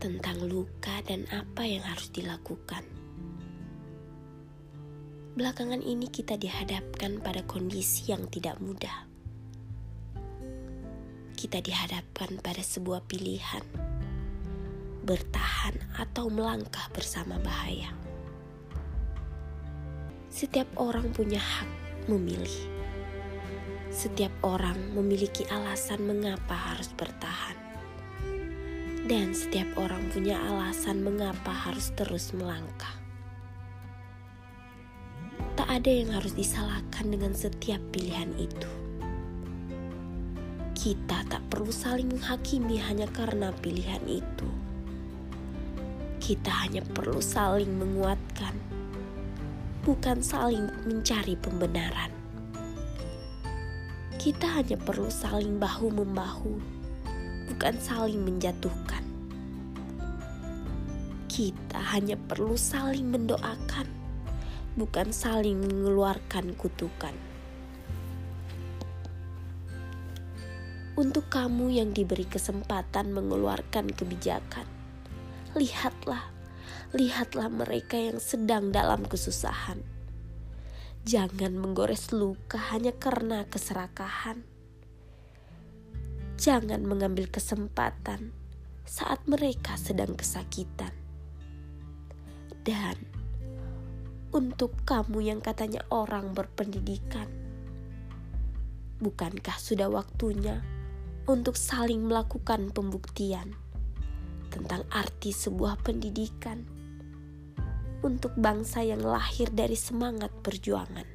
siapa dan apa yang harus dilakukan. Belakangan ini kita dihadapkan pada kondisi yang tidak mudah. Kita dihadapkan pada sebuah pilihan, bertahan atau melangkah bersama bahaya. Setiap orang punya hak memilih. Setiap orang memiliki alasan mengapa harus bertahan dan setiap orang punya alasan mengapa harus terus melangkah. Tak ada yang harus disalahkan dengan setiap pilihan itu. Kita tak perlu saling menghakimi hanya karena pilihan itu. Kita hanya perlu saling menguatkan, bukan saling mencari pembenaran. Kita hanya perlu saling bahu-membahu bukan saling menjatuhkan. Kita hanya perlu saling mendoakan, bukan saling mengeluarkan kutukan. Untuk kamu yang diberi kesempatan mengeluarkan kebijakan, lihatlah, lihatlah mereka yang sedang dalam kesusahan. Jangan menggores luka hanya karena keserakahan jangan mengambil kesempatan saat mereka sedang kesakitan. Dan untuk kamu yang katanya orang berpendidikan, bukankah sudah waktunya untuk saling melakukan pembuktian tentang arti sebuah pendidikan untuk bangsa yang lahir dari semangat perjuangan?